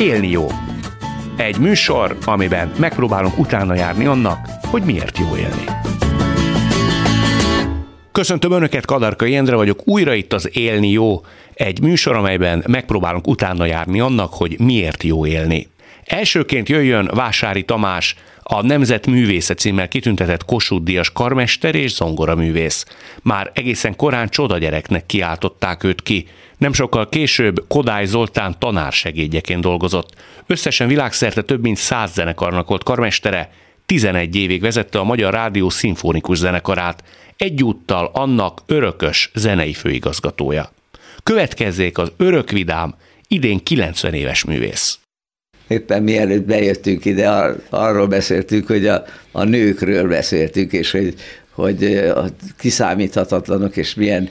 Élni jó. Egy műsor, amiben megpróbálunk utána járni annak, hogy miért jó élni. Köszöntöm Önöket, Kadarka Jendre vagyok, újra itt az Élni jó, egy műsor, amelyben megpróbálunk utána járni annak, hogy miért jó élni. Elsőként jöjjön Vásári Tamás, a Nemzet Művésze címmel kitüntetett Kossuth Díjas karmester és zongoraművész. Már egészen korán csodagyereknek kiáltották őt ki. Nem sokkal később Kodály Zoltán tanársegédjeként dolgozott. Összesen világszerte több mint száz zenekarnak volt karmestere, 11 évig vezette a Magyar Rádió szimfonikus zenekarát, egyúttal annak örökös zenei főigazgatója. Következzék az örökvidám, idén 90 éves művész éppen mielőtt bejöttünk ide, ar- arról beszéltünk, hogy a, a nőkről beszéltünk, és hogy, hogy kiszámíthatatlanok, és milyen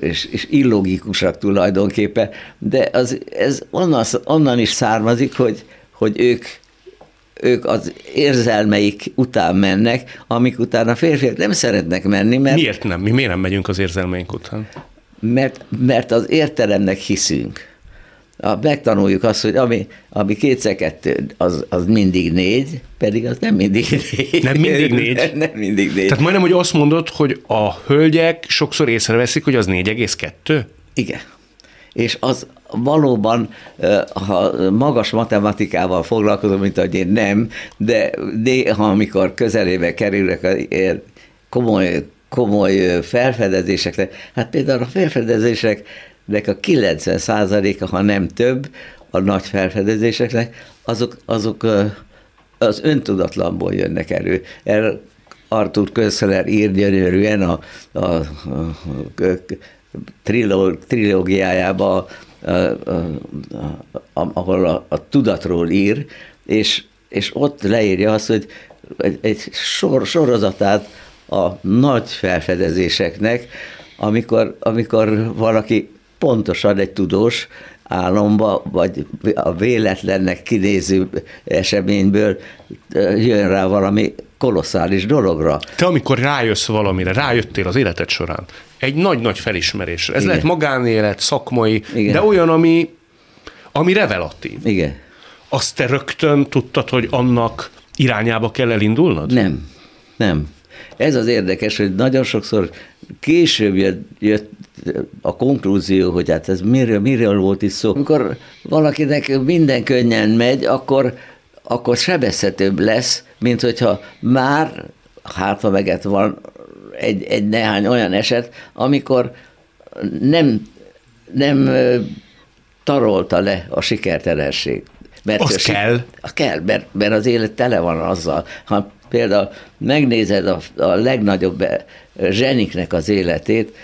és, és illogikusak tulajdonképpen, de az, ez onnan, onnan is származik, hogy, hogy ők ők az érzelmeik után mennek, amik után a férfiak nem szeretnek menni, mert... Miért nem? Mi miért nem megyünk az érzelmeink után? Mert, mert az értelemnek hiszünk a, megtanuljuk azt, hogy ami, ami kétszer kettő, az, az mindig négy, pedig az nem mindig négy. Nem mindig négy? Nem, nem mindig négy. Tehát majdnem, hogy azt mondod, hogy a hölgyek sokszor észreveszik, hogy az 4,2? Igen. És az valóban, ha magas matematikával foglalkozom, mint ahogy én nem, de néha, amikor közelébe kerülök komoly, komoly felfedezésekre, hát például a felfedezések nek a 90%-a, ha nem több, a nagy felfedezéseknek, azok, azok az öntudatlanból jönnek elő. El Arthur Köszler ír gyönyörűen a, a, a, a trilógiájába, a, a, a, ahol a, a tudatról ír, és, és ott leírja azt, hogy egy, egy sor, sorozatát a nagy felfedezéseknek, amikor, amikor valaki pontosan egy tudós álomba, vagy a véletlennek kinéző eseményből jön rá valami kolosszális dologra. Te amikor rájössz valamire, rájöttél az életed során, egy nagy-nagy felismerésre. Ez Igen. lehet magánélet, szakmai, Igen. de olyan, ami, ami revelatív. Igen. Azt te rögtön tudtad, hogy annak irányába kell elindulnod? Nem, nem. Ez az érdekes, hogy nagyon sokszor később jött, jött a konklúzió, hogy hát ez miről, miről volt itt szó. Amikor valakinek minden könnyen megy, akkor, akkor sebezhetőbb lesz, mint hogyha már hátva meget van egy, egy néhány olyan eset, amikor nem, nem tarolta le a sikertelenség. Mert az kell. A kell, mert, mert az élet tele van azzal. Ha például megnézed a, a legnagyobb zseniknek az életét,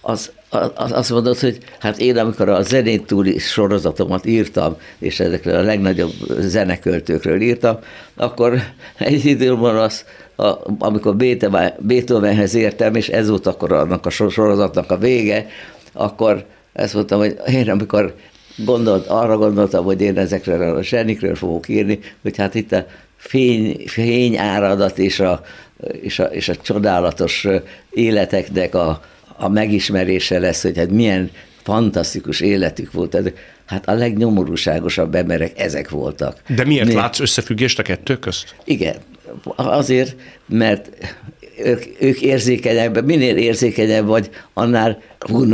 az, az, azt mondod, hogy hát én amikor a zenét túli sorozatomat írtam, és ezekről a legnagyobb zeneköltőkről írtam, akkor egy időben az, a, amikor Beethovenhez értem, és ez volt akkor annak a sorozatnak a vége, akkor ezt mondtam, hogy én amikor gondolt, arra gondoltam, hogy én ezekről a zsenikről fogok írni, hogy hát itt a fény, fény áradat és a, és, a, és a csodálatos életeknek a, a megismerése lesz, hogy hát milyen fantasztikus életük volt. Hát a legnyomorúságosabb emberek ezek voltak. De miért Mi? látsz összefüggést a kettő közt? Igen, azért, mert ők, ők érzékenyebb, minél érzékenyebb vagy, annál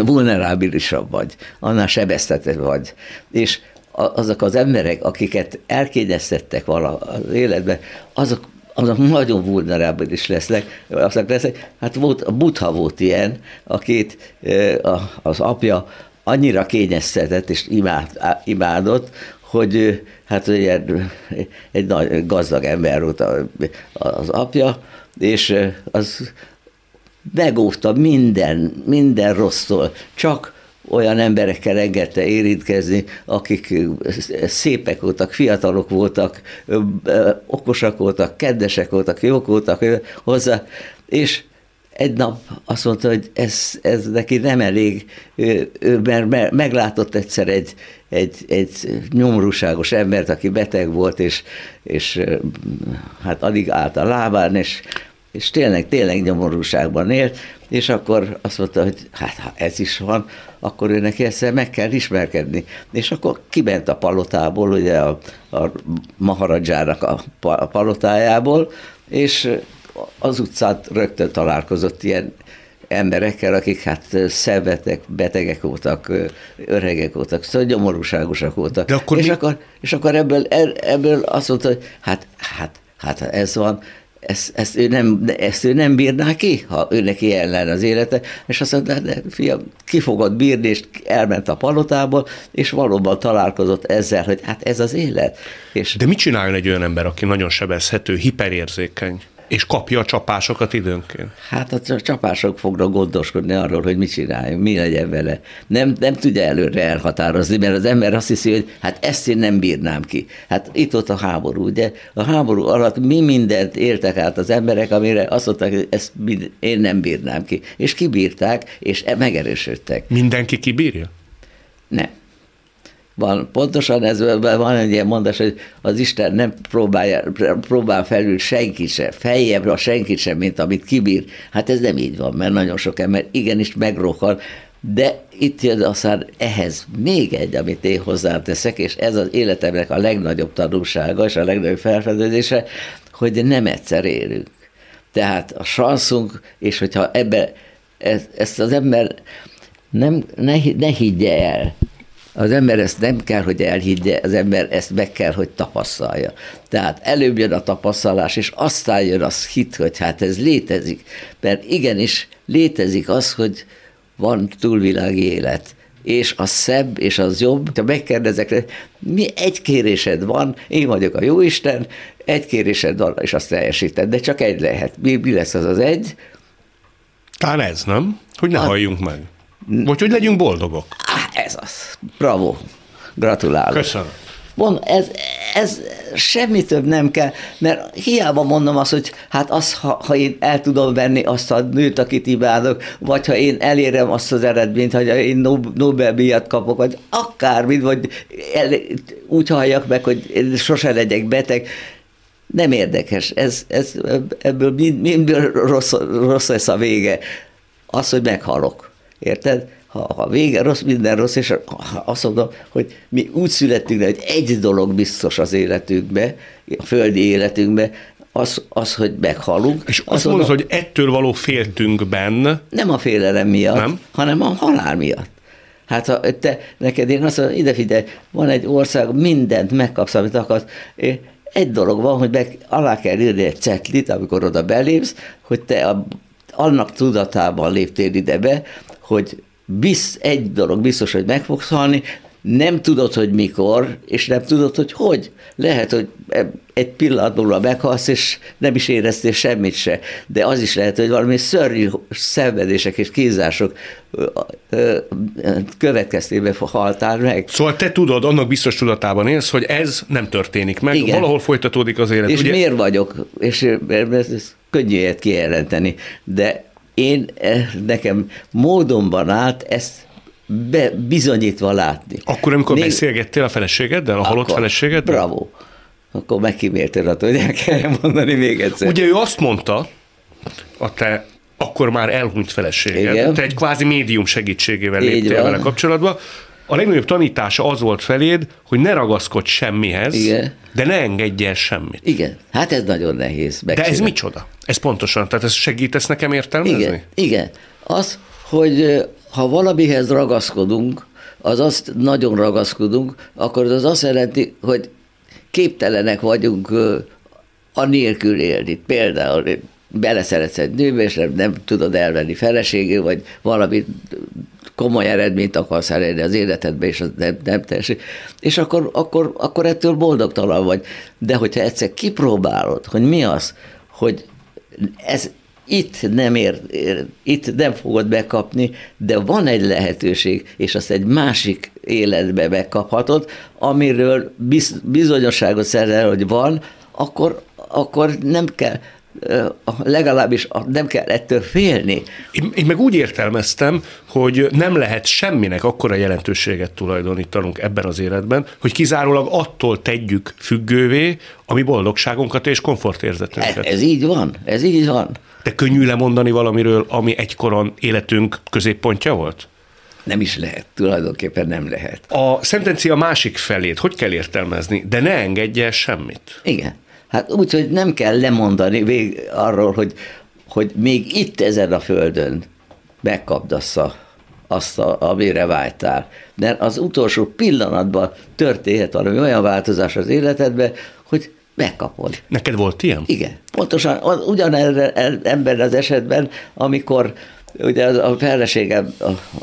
vulnerábilisabb vagy, annál sebeztetett vagy. És azok az emberek, akiket elkényeztettek vala az életben, azok azok nagyon vulnerábilis lesznek, azok lesznek. Hát volt, a Buddha volt ilyen, akit az apja annyira kényeztetett és imád, imádott, hogy hát egy, egy nagy gazdag ember volt az apja, és az megóvta minden, minden rossztól, csak olyan emberekkel engedte érintkezni, akik szépek voltak, fiatalok voltak, okosak voltak, kedvesek voltak, jók voltak hozzá, és egy nap azt mondta, hogy ez, ez neki nem elég, mert meglátott egyszer egy, egy, egy nyomorúságos embert, aki beteg volt, és, és hát alig állt a lábán, és és tényleg, tényleg nyomorúságban élt, és akkor azt mondta, hogy hát ha ez is van, akkor ő neki egyszer meg kell ismerkedni. És akkor kiment a palotából, ugye a, a Maharadzsának a, a palotájából, és az utcát rögtön találkozott ilyen emberekkel, akik hát szenvedtek, betegek voltak, öregek voltak, szóval gyomorúságosak voltak. De akkor és, mi... akkor, és akkor ebből, ebből azt mondta, hogy hát, hát, hát ez van, ezt, ezt, ő nem, ezt ő nem bírná ki, ha ő neki ellen az élete, és azt mondta, de fiam, ki fogod bírni, és elment a palotából, és valóban találkozott ezzel, hogy hát ez az élet. És de mit csináljon egy olyan ember, aki nagyon sebezhető, hiperérzékeny? És kapja a csapásokat időnként? Hát a csapások fognak gondoskodni arról, hogy mit csináljon, mi legyen vele. Nem, nem tudja előre elhatározni, mert az ember azt hiszi, hogy hát ezt én nem bírnám ki. Hát itt ott a háború, ugye? A háború alatt mi mindent éltek át az emberek, amire azt mondták, hogy ezt én nem bírnám ki. És kibírták, és e- megerősödtek. Mindenki kibírja? Nem van. Pontosan ez van egy ilyen mondás, hogy az Isten nem próbálja, próbál felül senki se, feljebb a senki sem, mint amit kibír. Hát ez nem így van, mert nagyon sok ember igenis megrohan, de itt jön aztán ehhez még egy, amit én hozzáteszek, és ez az életemnek a legnagyobb tanulsága és a legnagyobb felfedezése, hogy nem egyszer élünk. Tehát a sanszunk, és hogyha ebbe ezt az ember nem, ne, ne higgye el, az ember ezt nem kell, hogy elhiggye, az ember ezt meg kell, hogy tapasztalja. Tehát előbb jön a tapasztalás, és aztán jön az hit, hogy hát ez létezik. Mert igenis létezik az, hogy van túlvilági élet és az szebb, és az jobb. Ha megkérdezek, mi egy kérésed van, én vagyok a jóisten, egy kérésed van, és azt teljesíted, de csak egy lehet. Mi, mi lesz az az egy? Talán ez, nem? Hogy ne a... halljunk meg. Vagy hogy legyünk boldogok. Ah, ez az. Bravo. Gratulálok. Köszönöm. Mond, ez, ez semmi több nem kell, mert hiába mondom azt, hogy hát az, ha, ha én el tudom venni azt a nőt, akit imádok, vagy ha én elérem azt az eredményt, hogy én Nobel-díjat kapok, vagy akármit, vagy el, úgy halljak meg, hogy sose legyek beteg, nem érdekes. Ez, ez, ebből mind, mindből rossz, rossz lesz a vége. Az, hogy meghalok. Érted? Ha, ha vége rossz, minden rossz, és azt mondom, hogy mi úgy születtünk hogy egy dolog biztos az életünkbe, a földi életünkbe, az, az, hogy meghalunk. És azt, azt mondod, hogy ettől való féltünkben... Nem a félelem miatt, nem? hanem a halál miatt. Hát ha te, neked én azt mondom, ide figyelj, van egy ország, mindent megkapsz, amit akarsz. Egy dolog van, hogy meg alá kell írni egy cetlit, amikor oda belépsz, hogy te a, annak tudatában léptél ide be, hogy bizt, egy dolog biztos, hogy meg fogsz halni, nem tudod, hogy mikor, és nem tudod, hogy hogy. Lehet, hogy egy pillanat múlva meghalsz, és nem is éreztél semmit se. De az is lehet, hogy valami szörnyű szenvedések és kínzások következtében haltál meg. Szóval te tudod, annak biztos tudatában élsz, hogy ez nem történik meg, Igen. valahol folytatódik az élet. És ugye? miért vagyok? És ez könnyű kijelenteni, de én, eh, nekem módonban állt ezt be, bizonyítva látni. Akkor, amikor Még, beszélgettél a feleségeddel, a halott feleségeddel? Bravo. Akkor megkíméltél attól, hogy el kell mondani még egyszer. Ugye ő azt mondta, a te akkor már elhunyt feleséged, Igen. te egy kvázi médium segítségével léptél vele kapcsolatba, a legnagyobb tanítása az volt feléd, hogy ne ragaszkodj semmihez, Igen. de ne engedj el semmit. Igen, hát ez nagyon nehéz. Megcsinál. De ez micsoda? Ez pontosan, tehát ez segítesz nekem értelmezni? Igen, Igen. az, hogy ha valamihez ragaszkodunk, az azt nagyon ragaszkodunk, akkor az azt jelenti, hogy képtelenek vagyunk a nélkül élni. Például beleszeretsz egy nőbe, és nem, nem tudod elvenni feleségül, vagy valami komoly eredményt akarsz elérni az életedbe, és az nem, nem teljesít. És akkor, akkor, akkor ettől boldogtalan vagy. De hogyha egyszer kipróbálod, hogy mi az, hogy ez itt nem ér, ér, itt nem fogod bekapni, de van egy lehetőség, és azt egy másik életbe megkaphatod, amiről biz, bizonyosságot szerzel, hogy van, akkor, akkor nem kell, legalábbis nem kell ettől félni. Én, én meg úgy értelmeztem, hogy nem lehet semminek akkora jelentőséget tulajdonítanunk ebben az életben, hogy kizárólag attól tegyük függővé a mi boldogságunkat és komfortérzetünket. Ez, ez így van, ez így van. De könnyű lemondani valamiről, ami egykoron életünk középpontja volt? Nem is lehet, tulajdonképpen nem lehet. A szentencia másik felét hogy kell értelmezni? De ne engedje semmit. Igen. Hát úgy, hogy nem kell lemondani vég arról, hogy, hogy még itt ezen a földön megkapd azt, a, azt a, amire vágytál. Mert az utolsó pillanatban történhet valami olyan változás az életedben, hogy megkapod. Neked volt ilyen? Igen. Pontosan ugyanerre ember az esetben, amikor ugye a feleségem,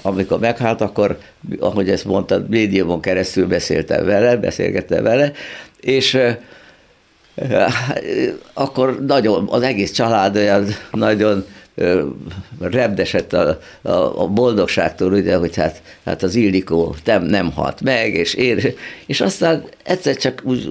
amikor meghalt, akkor, ahogy ezt mondtad, médiumon keresztül beszéltem vele, beszélgettem vele, és akkor nagyon, az egész család olyan nagyon repdesett a, a, a boldogságtól, ugye, hogy hát, hát az Ildikó nem, nem halt meg, és ér, és aztán egyszer csak úgy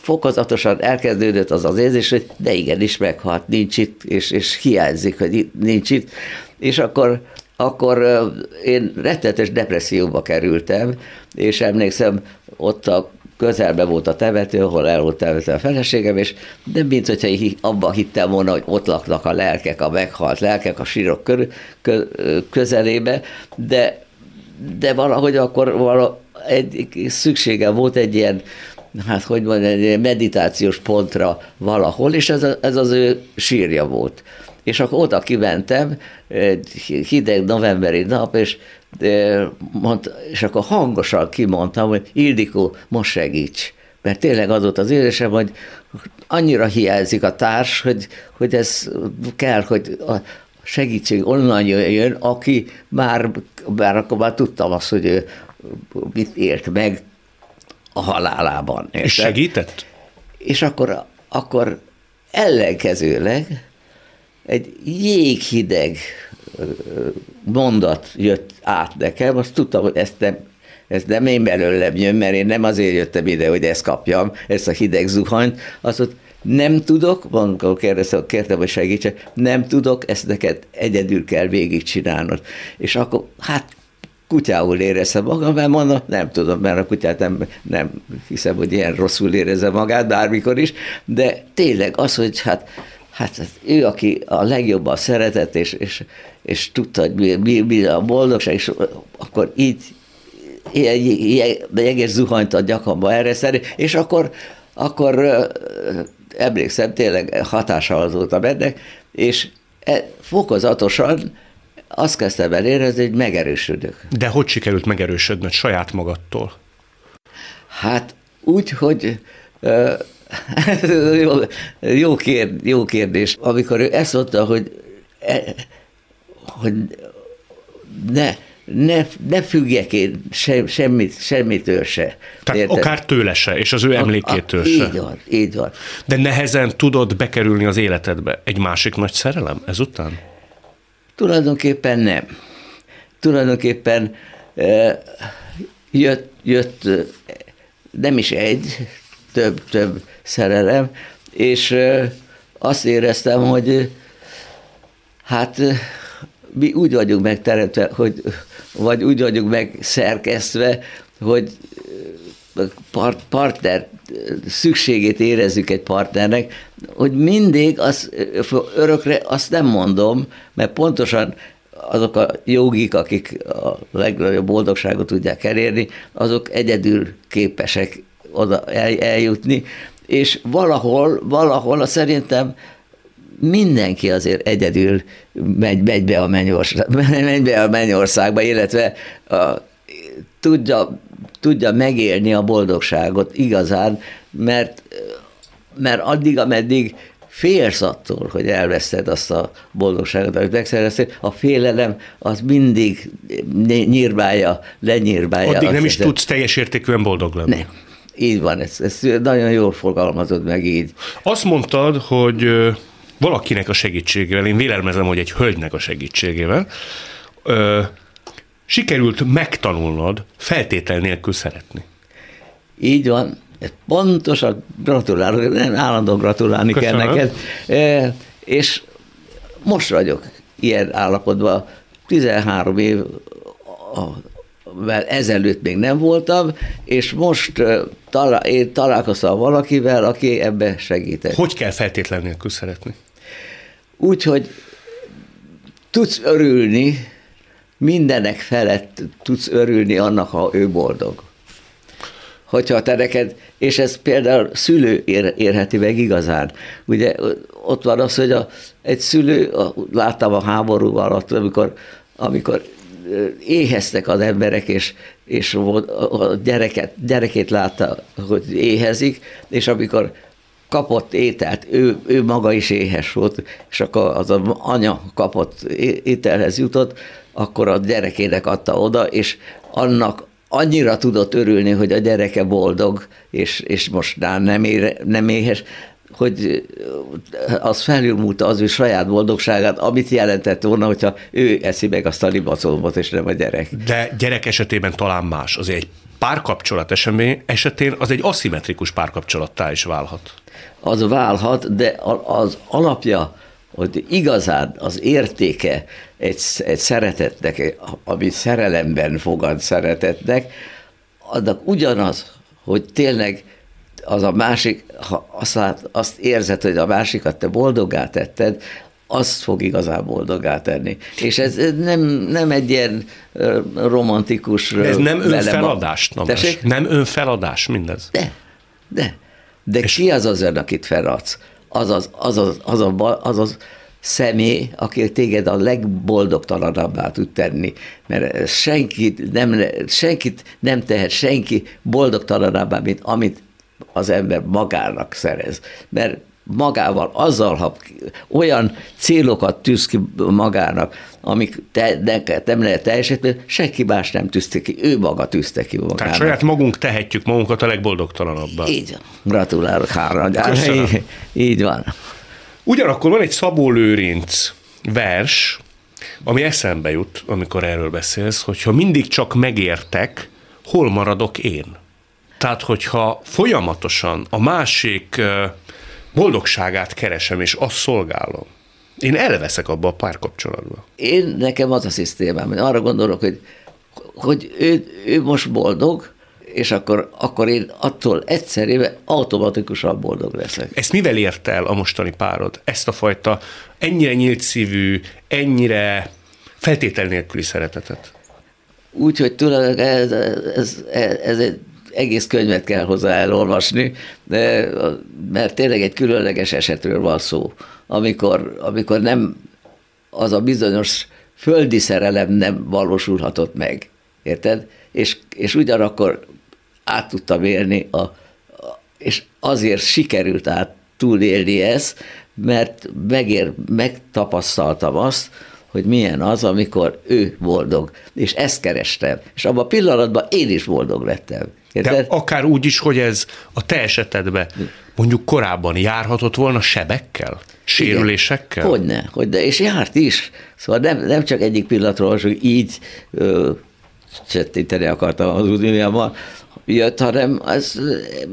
fokozatosan elkezdődött az az érzés, hogy de igenis meghalt, nincs itt, és, és hiányzik, hogy nincs itt, és akkor akkor én rettenetes depresszióba kerültem, és emlékszem, ott a közelbe volt a temető, ahol el volt temetve a feleségem, és nem mint hogyha abban hittem volna, hogy ott laknak a lelkek, a meghalt lelkek a sírok kör, kö, közelébe, de, de valahogy akkor vala, egy, szükségem volt egy ilyen hát hogy mondjam, egy meditációs pontra valahol, és ez, a, ez az ő sírja volt. És akkor oda kimentem, egy hideg novemberi nap, és mondta, és akkor hangosan kimondtam, hogy Ildikó, most segíts. Mert tényleg az volt az érzésem, hogy annyira hiányzik a társ, hogy, hogy ez kell, hogy a segítség onnan jöjjön, aki már, már akkor már tudtam azt, hogy ő mit élt meg a halálában. És segített? És akkor, akkor ellenkezőleg egy jéghideg mondat jött át nekem, azt tudtam, hogy ezt nem, ez nem én belőlem jön, mert én nem azért jöttem ide, hogy ezt kapjam, ezt a hideg zuhanyt, azt mondta, nem tudok, amikor kérdeztem, kértem, hogy segítsek, nem tudok, ezt neked egyedül kell végigcsinálnod. És akkor, hát kutyául éreztem magam, mert mondom, nem tudom, mert a kutyát nem, nem hiszem, hogy ilyen rosszul érezze magát bármikor is, de tényleg az, hogy hát hát ő, aki a legjobban szeretett, és, és, és tudta, hogy mi, mi, mi a boldogság, és akkor így jeges zuhanyt a gyakamba erre és akkor, akkor emlékszem, tényleg hatással voltam ennek, és e, fokozatosan azt kezdtem el érezni, hogy megerősödök. De hogy sikerült megerősödnöd saját magadtól? Hát úgy, hogy jó, jó, kérdés, jó kérdés. Amikor ő ezt mondta, hogy, e, hogy ne, ne, ne függjek én sem, semmit, semmitől se. Tehát Érted? akár tőle se, és az ő emlékétől a, a, se. Így van, így van. De nehezen tudod bekerülni az életedbe egy másik nagy szerelem ezután? Tulajdonképpen nem. Tulajdonképpen e, jött, jött nem is egy, több, több szerelem, és azt éreztem, hogy hát mi úgy vagyunk megteremtve, hogy, vagy úgy vagyunk megszerkesztve, hogy part, partner szükségét érezzük egy partnernek, hogy mindig az, örökre azt nem mondom, mert pontosan azok a jogik, akik a legnagyobb boldogságot tudják elérni, azok egyedül képesek oda eljutni, és valahol, valahol szerintem mindenki azért egyedül megy, megy, be, a mennyország, megy be a mennyországba, illetve a, tudja, tudja megélni a boldogságot igazán, mert, mert addig, ameddig félsz attól, hogy elveszted azt a boldogságot, amit megszereztél, a félelem az mindig nyírbálja, lenyírbálja. Addig nem is tudsz teljes értékűen boldog lenni. Nem. Így van, ez, ez nagyon jól fogalmazod meg így. Azt mondtad, hogy valakinek a segítségével, én vélelmezem, hogy egy hölgynek a segítségével, ö, sikerült megtanulnod feltétel nélkül szeretni. Így van, pontosan gratulálok, nem állandóan gratulálni Köszönöm. kell neked. És most vagyok ilyen állapotban, 13 év ezelőtt még nem voltam, és most talál, én találkoztam valakivel, aki ebbe segített. Hogy kell feltétlen nélkül szeretni? Úgy, hogy tudsz örülni, mindenek felett tudsz örülni annak, ha ő boldog. Hogyha te neked, és ez például szülő ér, érheti meg igazán. Ugye ott van az, hogy a, egy szülő, láttam a háború alatt, amikor, amikor éheztek az emberek, és, és a gyereket, gyerekét látta, hogy éhezik, és amikor kapott ételt, ő, ő maga is éhes volt, és akkor az a anya kapott ételhez jutott, akkor a gyerekének adta oda, és annak annyira tudott örülni, hogy a gyereke boldog, és, és most nem, ére, nem éhes, hogy az felülmúlta az ő saját boldogságát, amit jelentett volna, hogyha ő eszi meg azt a libacolmot, és nem a gyerek. De gyerek esetében talán más. Azért egy párkapcsolat esetén az egy aszimmetrikus párkapcsolattá is válhat. Az válhat, de az alapja, hogy igazán az értéke egy, egy szeretetnek, ami szerelemben fogad szeretetnek, annak ugyanaz, hogy tényleg az a másik, ha azt, lát, azt érzed, hogy a másikat te boldoggá tetted, azt fog igazán boldogá tenni. És ez nem, nem egy ilyen romantikus... De ez nem önfeladás, Tamás. Nem önfeladás mindez. De, de. De és ki az az ön, akit feladsz? Az az, az, az, az, az, az, az személy, aki téged a legboldogtalanabbá tud tenni, mert senkit nem, senkit nem tehet senki boldogtalanabbá, mint amit az ember magának szerez. Mert magával, azzal, ha olyan célokat tűz ki magának, amik te, neked nem lehet teljesíteni, senki más nem tűzte ki, ő maga tűzte ki magának. Tehát saját magunk tehetjük magunkat a legboldogtalanabbá. Így Gratulálok három. Így, így van. Ugyanakkor van egy Szabó Lőrinc vers, ami eszembe jut, amikor erről beszélsz, hogyha mindig csak megértek, hol maradok én? Tehát, hogyha folyamatosan a másik boldogságát keresem, és azt szolgálom, én elveszek abba a párkapcsolatba. Én nekem az a szisztémám, hogy arra gondolok, hogy, hogy ő, ő most boldog, és akkor, akkor én attól egyszerűen automatikusan boldog leszek. Ezt mivel ért el a mostani párod? Ezt a fajta ennyire nyílt szívű, ennyire feltétel nélküli szeretetet? Úgy, hogy tulajdonképpen ez, ez, ez, ez egy egész könyvet kell hozzá elolvasni, de, mert tényleg egy különleges esetről van szó, amikor, amikor nem az a bizonyos földi szerelem nem valósulhatott meg. Érted? És, és ugyanakkor át tudtam élni, a, a, és azért sikerült át túlélni ezt, mert megér, megtapasztaltam azt, hogy milyen az, amikor ő boldog, és ezt kerestem. És abban a pillanatban én is boldog lettem. Érted? De akár úgy is, hogy ez a te esetedben mondjuk korábban járhatott volna sebekkel, sérülésekkel? Igen. Hogyne, hogyne, és járt is. Szóval nem, nem csak egyik pillanatról, hogy így ö, csettinteni akartam az unióban, jött, hanem az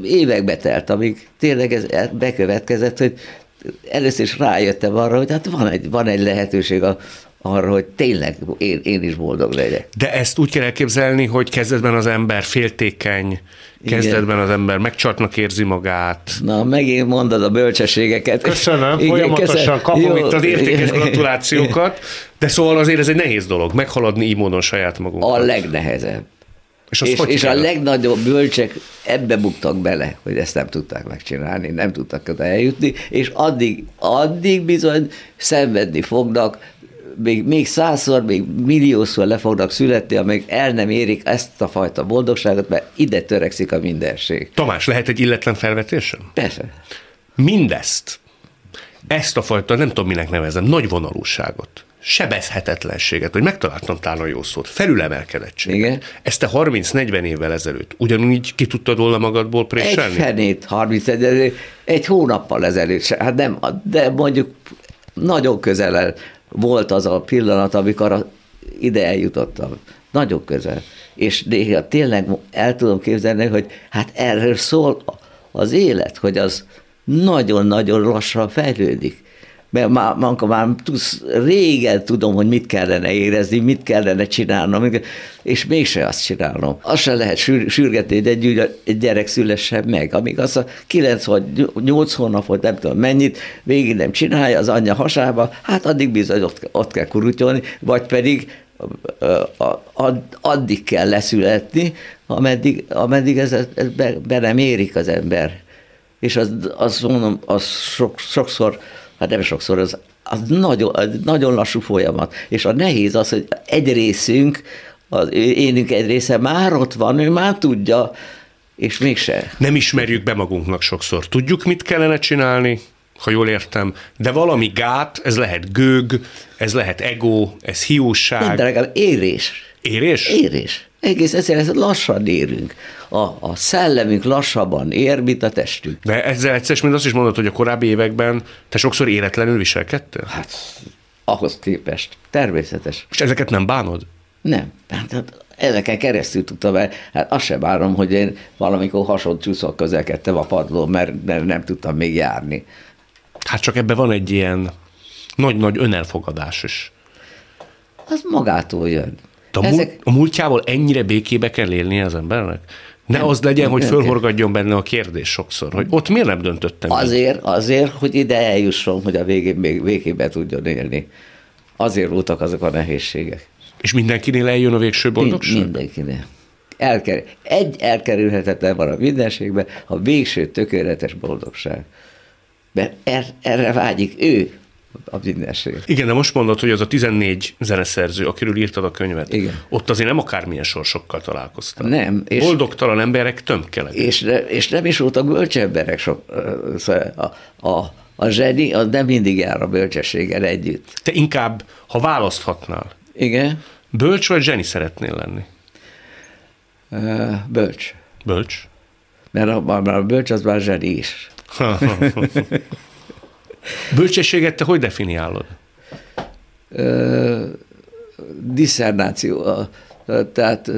évekbe telt, amíg tényleg ez bekövetkezett, hogy először is rájöttem arra, hogy hát van egy, van egy lehetőség a, arra, hogy tényleg én, én is boldog legyek. De ezt úgy kell elképzelni, hogy kezdetben az ember féltékeny, kezdetben Igen. az ember megcsartnak érzi magát. Na, megint mondod a bölcsességeket. Köszönöm, Igen, folyamatosan köszön. kapom Jó. itt az értékes gratulációkat, de szóval azért ez egy nehéz dolog, meghaladni így módon saját magunkat. A legnehezebb. És, és, és a legnagyobb bölcsek ebbe buktak bele, hogy ezt nem tudták megcsinálni, nem tudtak oda eljutni, és addig, addig bizony szenvedni fognak, még, még százszor, még milliószor le fognak születni, amíg el nem érik ezt a fajta boldogságot, mert ide törekszik a mindenség. Tamás, lehet egy illetlen felvetésem? Persze. Mindezt, ezt a fajta, nem tudom minek nevezem, nagy vonalúságot, sebezhetetlenséget, hogy megtaláltam talán jó szót, felülemelkedettséget. Igen. Ezt te 30-40 évvel ezelőtt ugyanúgy ki tudtad volna magadból préselni? Egy fenét, 30 egy, egy hónappal ezelőtt, hát nem, de mondjuk nagyon közel volt az a pillanat, amikor ide eljutottam. Nagyon közel. És néha tényleg el tudom képzelni, hogy hát erről szól az élet, hogy az nagyon-nagyon lassan fejlődik. Mert már, már, már tudsz, régen tudom, hogy mit kellene érezni, mit kellene csinálnom, és mégse azt csinálom. Azt se lehet sür, sürgetni, hogy egy, egy gyerek szülessen meg, amíg az a 9 vagy 8 hónapot, nem tudom mennyit, végig nem csinálja az anyja hasába, hát addig bizony ott, ott kell kurutyolni, vagy pedig addig kell leszületni, ameddig, ameddig ez, ez be, be nem érik az ember. És az, azt mondom, az sok, sokszor, hát nem sokszor, az, az nagyon, nagyon lassú folyamat. És a nehéz az, hogy egy részünk, az énünk egy része már ott van, ő már tudja, és mégse. Nem ismerjük be magunknak sokszor. Tudjuk, mit kellene csinálni, ha jól értem, de valami gát, ez lehet gőg, ez lehet ego, ez hiúság. Nem, de legalább érés. Érés? Érés. Egész egyszerűen lassan érünk. A, a szellemünk lassabban ér, mint a testünk. De ezzel egyszer, mint azt is mondod, hogy a korábbi években te sokszor életlenül viselkedtél? Hát, ahhoz képest. Természetes. És ezeket nem bánod? Nem. Hát, hát ezeken keresztül tudtam el, hát azt sem várom, hogy én valamikor hasonló csúszok közelkedtem a padlón, mert nem, nem tudtam még járni. Hát csak ebben van egy ilyen nagy-nagy önelfogadás is. Az magától jön. De a, Ezek... a múltjával ennyire békébe kell élni az embernek? Ne nem, az legyen, hogy fölhorgadjon benne a kérdés sokszor, hogy ott miért nem döntöttem? Azért, azért, hogy ide eljusson, hogy a végén még végébe tudjon élni. Azért voltak azok a nehézségek. És mindenkinél eljön a végső boldogság? Mindenkinél. Elker, egy elkerülhetetlen van a mindenségben, a végső tökéletes boldogság mert er, erre vágyik ő a mindenség. Igen, de most mondod, hogy az a 14 zeneszerző, akiről írtad a könyvet, Igen. ott azért nem akármilyen sorsokkal találkoztál. Nem. És, Boldogtalan emberek tömkeleg. És, és nem is voltak bölcs emberek. Sok, szóval a, a, a zseni az nem mindig jár a bölcsességgel együtt. Te inkább, ha választhatnál, Igen. bölcs vagy zseni szeretnél lenni? Bölcs. Bölcs? Mert a, a bölcs az már zseni is. Bölcsességet te hogy definiálod? Disszernáció. Tehát,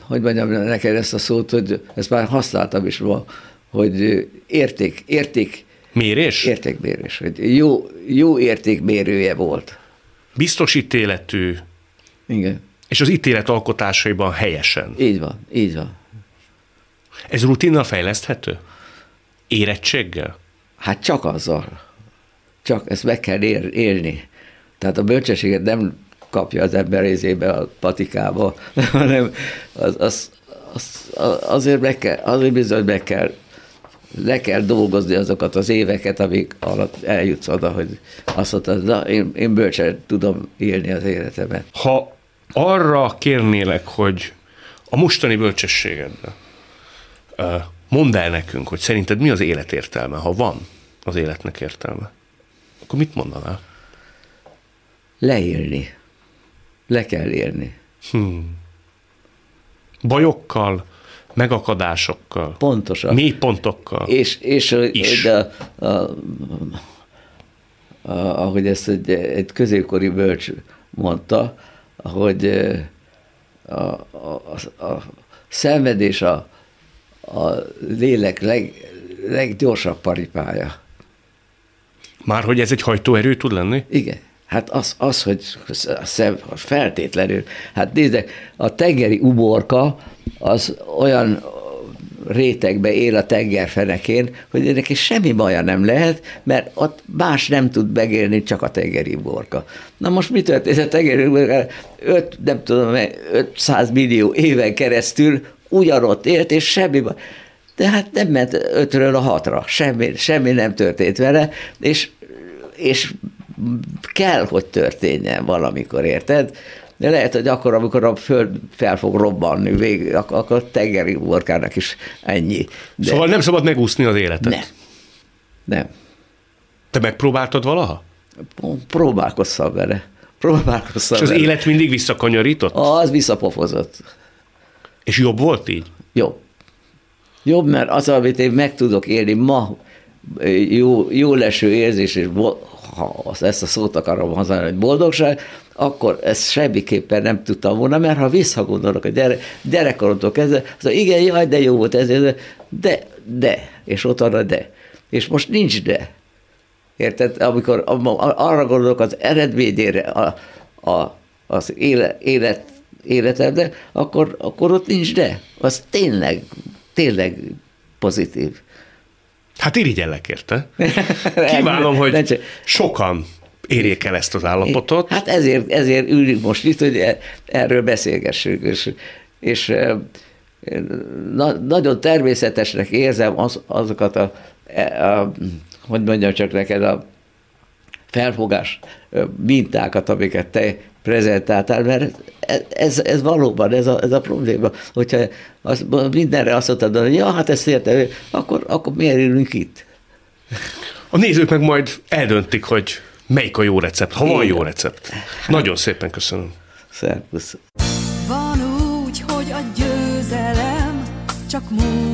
hogy mondjam neked ezt a szót, hogy ezt már használtam is ma, hogy érték, érték, Mérés? Értékmérés. Hogy jó, jó értékmérője volt. Biztos ítéletű. Igen. És az ítélet alkotásaiban helyesen. Így van, így van. Ez rutinnal fejleszthető? Érettséggel? Hát csak azzal. Csak ezt meg kell ér, élni. Tehát a bölcsességet nem kapja az ember részébe a patikába, hanem az, az, az, azért, meg kell, azért bizony meg kell, le kell dolgozni azokat az éveket, amik alatt eljutsz oda, hogy azt mondtad, na, én, én bölcsen tudom élni az életemet. Ha arra kérnélek, hogy a mostani bölcsességedbe Mondd el nekünk, hogy szerinted mi az élet értelme, ha van az életnek értelme. Akkor mit mondanál? Leélni. Le kell élni. Hmm. Bajokkal, megakadásokkal. Pontosan. Mély pontokkal. És, és is. De, a, a, a, ahogy ezt egy, egy középkori bölcs mondta, hogy a, a, a, a szenvedés a, a lélek leg, leggyorsabb paripája. Már hogy ez egy hajtóerő tud lenni? Igen. Hát az, az hogy feltétlenül. Hát nézd, a tengeri uborka az olyan rétegbe él a tengerfenekén, hogy neki semmi baja nem lehet, mert ott más nem tud megélni, csak a tengeri uborka. Na most mi történt a tengeri uborka? Öt, nem tudom, 500 millió éven keresztül ugyanott élt, és semmi baj. De hát nem ment ötről a hatra, semmi, semmi nem történt vele, és, és kell, hogy történjen valamikor, érted? De lehet, hogy akkor, amikor a föld fel fog robbanni, vég, akkor, akkor tengeri uborkának is ennyi. De szóval nem szabad megúszni az életet? Nem. Nem. Te megpróbáltad valaha? Próbálkoztam vele. Próbálkoztam És az vele. élet mindig visszakanyarított? Az visszapofozott. És jobb volt így? Jobb. Jobb, mert az, amit én meg tudok élni ma, jó, jó leső érzés, és ha ezt a szót akarom használni, hogy boldogság, akkor ezt semmiképpen nem tudtam volna, mert ha visszagondolok a gyere, gyerekkoromtól kezdve, az igen, jaj, de jó volt ez, de, de, és ott arra de. És most nincs de. Érted? Amikor arra gondolok az eredményére, a, a, az éle, élet, életemre, akkor, akkor ott nincs de. Az tényleg, tényleg pozitív. Hát irigyellek érte. Kívánom, hogy sokan érjék el ezt az állapotot. Hát ezért, ezért ülünk most itt, hogy e- erről beszélgessünk, és, és na, nagyon természetesnek érzem az, azokat a, a, hogy mondjam csak neked, a felfogás mintákat, amiket te prezentáltál, mert ez, ez valóban ez a, ez a probléma. Hogyha az, mindenre azt mondtad, hogy ja, hát ezt értem, akkor, akkor miért ülünk itt? A nézők meg majd eldöntik, hogy melyik a jó recept, ha van jó recept. Nagyon szépen köszönöm. Szervusz. Van úgy, hogy a győzelem csak múló